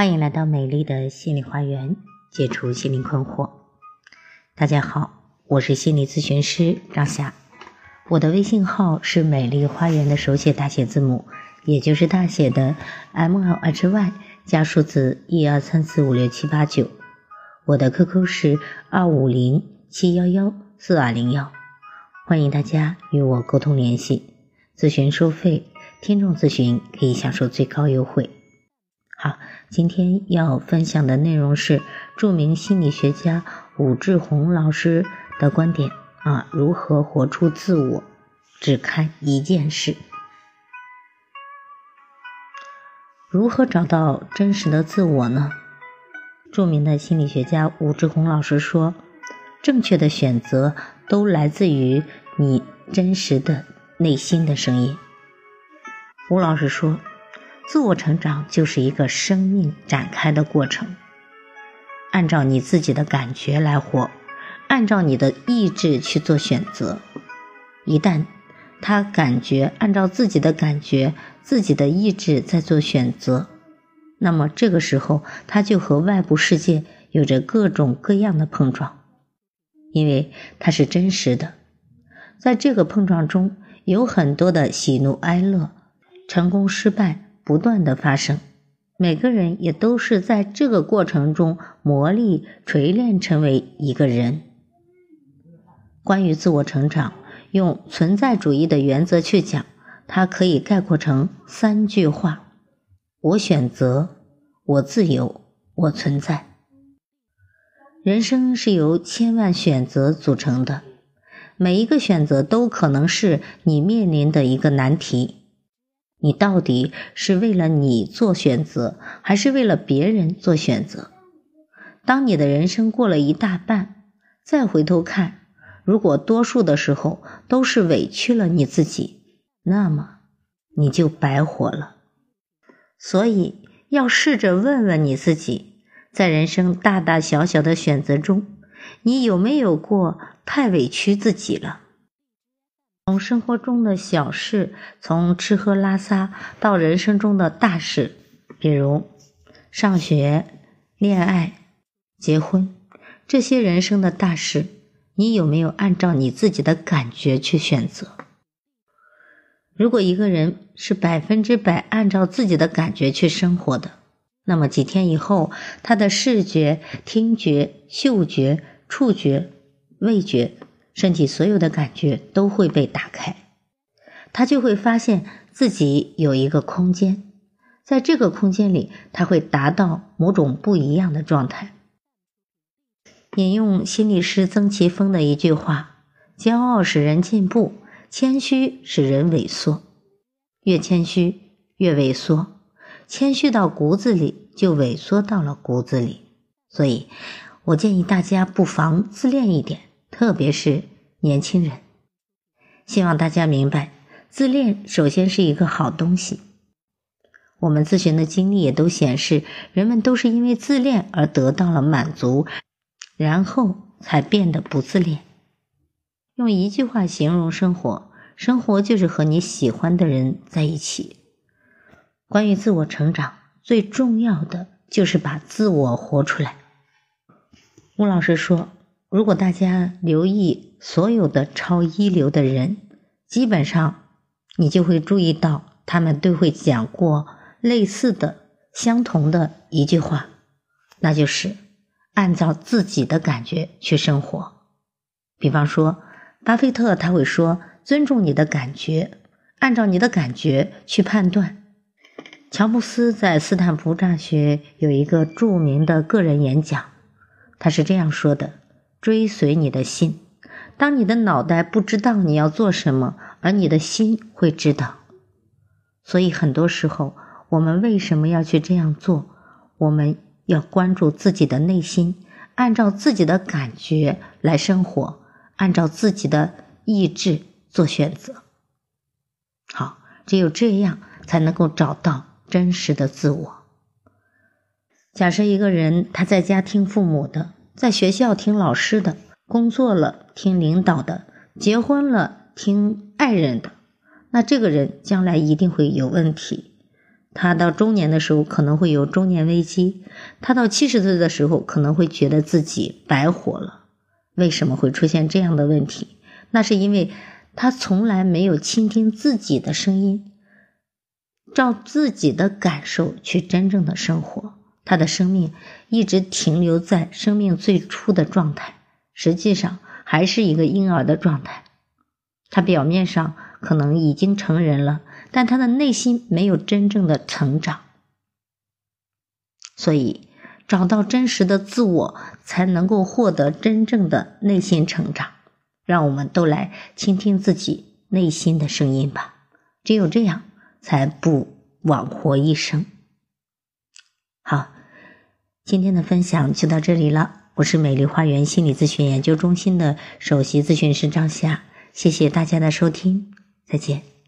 欢迎来到美丽的心理花园，解除心灵困惑。大家好，我是心理咨询师张霞，我的微信号是美丽花园的手写大写字母，也就是大写的 M L H Y 加数字一二三四五六七八九。我的 QQ 是二五零七幺幺四二零幺，欢迎大家与我沟通联系。咨询收费，听众咨询可以享受最高优惠。好，今天要分享的内容是著名心理学家武志红老师的观点啊，如何活出自我？只看一件事，如何找到真实的自我呢？著名的心理学家武志红老师说，正确的选择都来自于你真实的内心的声音。吴老师说。自我成长就是一个生命展开的过程，按照你自己的感觉来活，按照你的意志去做选择。一旦他感觉按照自己的感觉、自己的意志在做选择，那么这个时候他就和外部世界有着各种各样的碰撞，因为它是真实的。在这个碰撞中有很多的喜怒哀乐、成功失败。不断的发生，每个人也都是在这个过程中磨砺、锤炼，成为一个人。关于自我成长，用存在主义的原则去讲，它可以概括成三句话：我选择，我自由，我存在。人生是由千万选择组成的，每一个选择都可能是你面临的一个难题。你到底是为了你做选择，还是为了别人做选择？当你的人生过了一大半，再回头看，如果多数的时候都是委屈了你自己，那么你就白活了。所以要试着问问你自己，在人生大大小小的选择中，你有没有过太委屈自己了？从生活中的小事，从吃喝拉撒到人生中的大事，比如上学、恋爱、结婚这些人生的大事，你有没有按照你自己的感觉去选择？如果一个人是百分之百按照自己的感觉去生活的，那么几天以后，他的视觉、听觉、嗅觉、触觉、味觉。身体所有的感觉都会被打开，他就会发现自己有一个空间，在这个空间里，他会达到某种不一样的状态。引用心理师曾奇峰的一句话：“骄傲使人进步，谦虚使人萎缩。越谦虚越萎缩，谦虚到骨子里就萎缩到了骨子里。所以，我建议大家不妨自恋一点。”特别是年轻人，希望大家明白，自恋首先是一个好东西。我们咨询的经历也都显示，人们都是因为自恋而得到了满足，然后才变得不自恋。用一句话形容生活，生活就是和你喜欢的人在一起。关于自我成长，最重要的就是把自我活出来。吴老师说。如果大家留意所有的超一流的人，基本上你就会注意到，他们都会讲过类似的、相同的一句话，那就是按照自己的感觉去生活。比方说，巴菲特他会说：“尊重你的感觉，按照你的感觉去判断。”乔布斯在斯坦福大学有一个著名的个人演讲，他是这样说的。追随你的心，当你的脑袋不知道你要做什么，而你的心会知道。所以很多时候，我们为什么要去这样做？我们要关注自己的内心，按照自己的感觉来生活，按照自己的意志做选择。好，只有这样才能够找到真实的自我。假设一个人他在家听父母的。在学校听老师的，工作了听领导的，结婚了听爱人的，那这个人将来一定会有问题。他到中年的时候可能会有中年危机，他到七十岁的时候可能会觉得自己白活了。为什么会出现这样的问题？那是因为他从来没有倾听自己的声音，照自己的感受去真正的生活。他的生命一直停留在生命最初的状态，实际上还是一个婴儿的状态。他表面上可能已经成人了，但他的内心没有真正的成长。所以，找到真实的自我，才能够获得真正的内心成长。让我们都来倾听自己内心的声音吧，只有这样，才不枉活一生。好，今天的分享就到这里了。我是美丽花园心理咨询研究中心的首席咨询师张霞。谢谢大家的收听，再见。